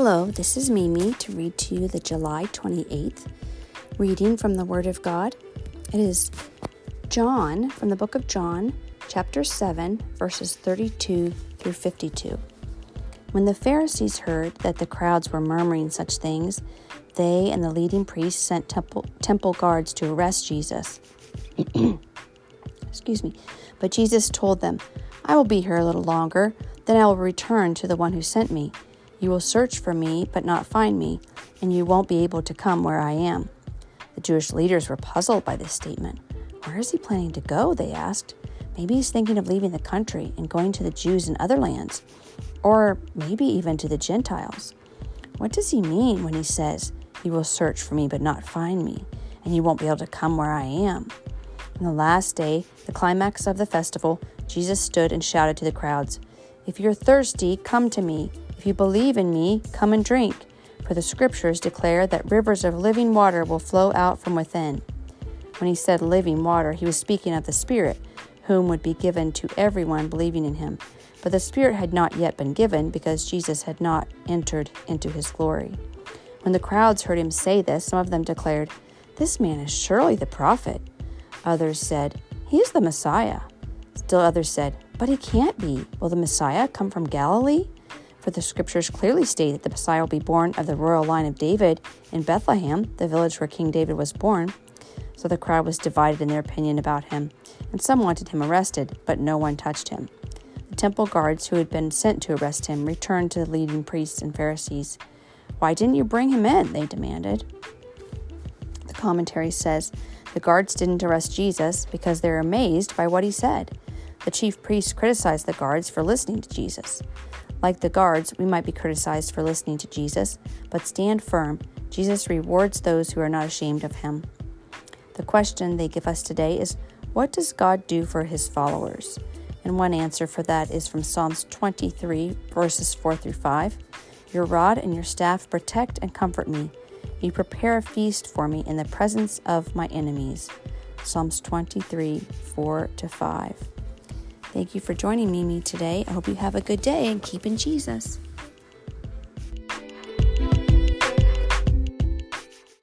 Hello, this is Mimi to read to you the July 28th reading from the Word of God. It is John from the book of John, chapter 7, verses 32 through 52. When the Pharisees heard that the crowds were murmuring such things, they and the leading priests sent temple, temple guards to arrest Jesus. Excuse me. But Jesus told them, I will be here a little longer, then I will return to the one who sent me. You will search for me, but not find me, and you won't be able to come where I am. The Jewish leaders were puzzled by this statement. Where is he planning to go? They asked. Maybe he's thinking of leaving the country and going to the Jews in other lands, or maybe even to the Gentiles. What does he mean when he says, You will search for me, but not find me, and you won't be able to come where I am? On the last day, the climax of the festival, Jesus stood and shouted to the crowds, If you're thirsty, come to me. If you believe in me, come and drink, for the scriptures declare that rivers of living water will flow out from within. When he said living water, he was speaking of the Spirit, whom would be given to everyone believing in him. But the Spirit had not yet been given because Jesus had not entered into his glory. When the crowds heard him say this, some of them declared, This man is surely the prophet. Others said, He is the Messiah. Still others said, But he can't be. Will the Messiah come from Galilee? For the scriptures clearly state that the Messiah will be born of the royal line of David in Bethlehem, the village where King David was born. So the crowd was divided in their opinion about him, and some wanted him arrested, but no one touched him. The temple guards who had been sent to arrest him returned to the leading priests and Pharisees. Why didn't you bring him in? They demanded. The commentary says the guards didn't arrest Jesus because they were amazed by what he said. The chief priests criticized the guards for listening to Jesus. Like the guards, we might be criticized for listening to Jesus, but stand firm. Jesus rewards those who are not ashamed of him. The question they give us today is what does God do for his followers? And one answer for that is from Psalms 23, verses 4 through 5. Your rod and your staff protect and comfort me. You prepare a feast for me in the presence of my enemies. Psalms 23, 4 to 5. Thank you for joining me today. I hope you have a good day and keep in Jesus.